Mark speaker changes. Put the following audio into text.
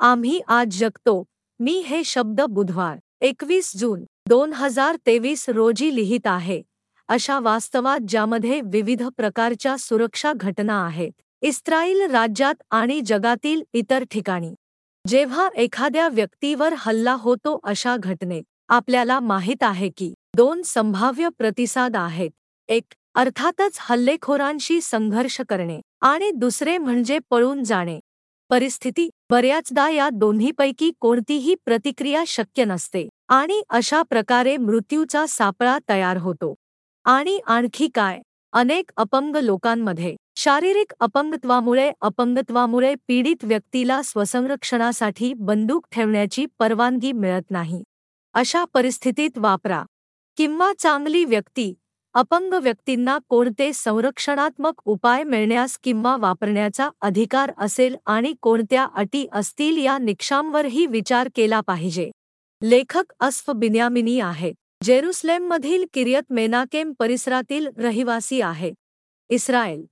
Speaker 1: आम्ही आज जगतो. मी हे शब्द बुधवार एकवीस जून दोन हजार तेवीस रोजी लिहित आहे. अशा वास्तवात ज्यामध्ये विविध प्रकारच्या सुरक्षा घटना आहेत. इस्रायल राज्यात आणि जगातील इतर ठिकाणी. जेव्हा एखाद्या व्यक्तीवर हल्ला होतो अशा घटनेत आपल्याला माहीत आहे की दोन संभाव्य प्रतिसाद आहेत. एक अर्थातच हल्लेखोरांशी संघर्ष करणे आणि दुसरे म्हणजे पळून जाणे. परिस्थिती बऱ्याचदा या दोन्हीपैकी कोणतीही प्रतिक्रिया शक्य नसते आणि अशा प्रकारे मृत्यूचा सापळा तयार होतो. आणि आणखी काय? अनेक अपंग लोकांमध्ये शारीरिक अपंगत्वामुळे अपंगत्वामुळे पीडित व्यक्तीला स्वसंरक्षणासाठी बंदूक ठेवण्याची परवानगी मिळत नाही. अशा परिस्थितीत वापरा. किंवा चांगली व्यक्ती अपंग व्यक्तींना कोणते संरक्षणात्मक उपाय मिळण्यास किंवा वापरण्याचा अधिकार असेल आणि कोणत्या अटी असतील या निकषांवरही विचार केला पाहिजे. लेखक अस्फ बिन्यामिनी आहेत जेरुसलेममधील किरियत मेनाकेम परिसरातील रहिवासी आहेत इस्रायल